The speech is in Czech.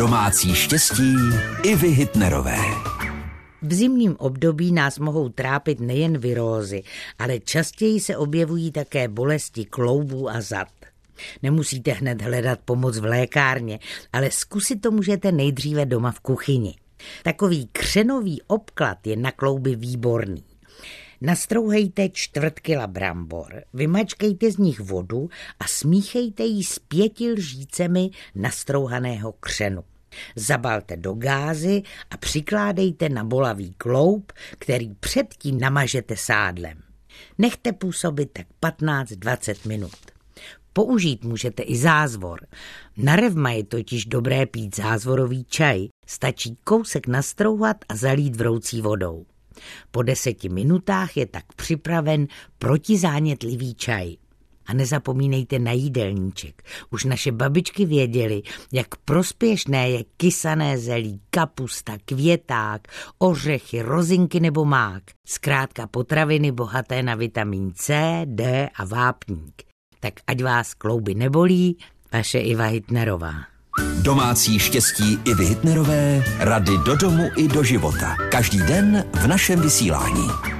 Domácí štěstí i vy Hitnerové. V zimním období nás mohou trápit nejen virózy, ale častěji se objevují také bolesti kloubů a zad. Nemusíte hned hledat pomoc v lékárně, ale zkusit to můžete nejdříve doma v kuchyni. Takový křenový obklad je na klouby výborný. Nastrouhejte čtvrt kila brambor, vymačkejte z nich vodu a smíchejte ji s pěti lžícemi nastrouhaného křenu. Zabalte do gázy a přikládejte na bolavý kloub, který předtím namažete sádlem. Nechte působit tak 15-20 minut. Použít můžete i zázvor. Na revma je totiž dobré pít zázvorový čaj. Stačí kousek nastrouhat a zalít vroucí vodou. Po deseti minutách je tak připraven protizánětlivý čaj. A nezapomínejte na jídelníček. Už naše babičky věděly, jak prospěšné je kysané zelí, kapusta, květák, ořechy, rozinky nebo mák. Zkrátka potraviny bohaté na vitamin C, D a vápník. Tak ať vás klouby nebolí, vaše Iva Hitnerová. Domácí štěstí i Hitnerové, rady do domu i do života. Každý den v našem vysílání.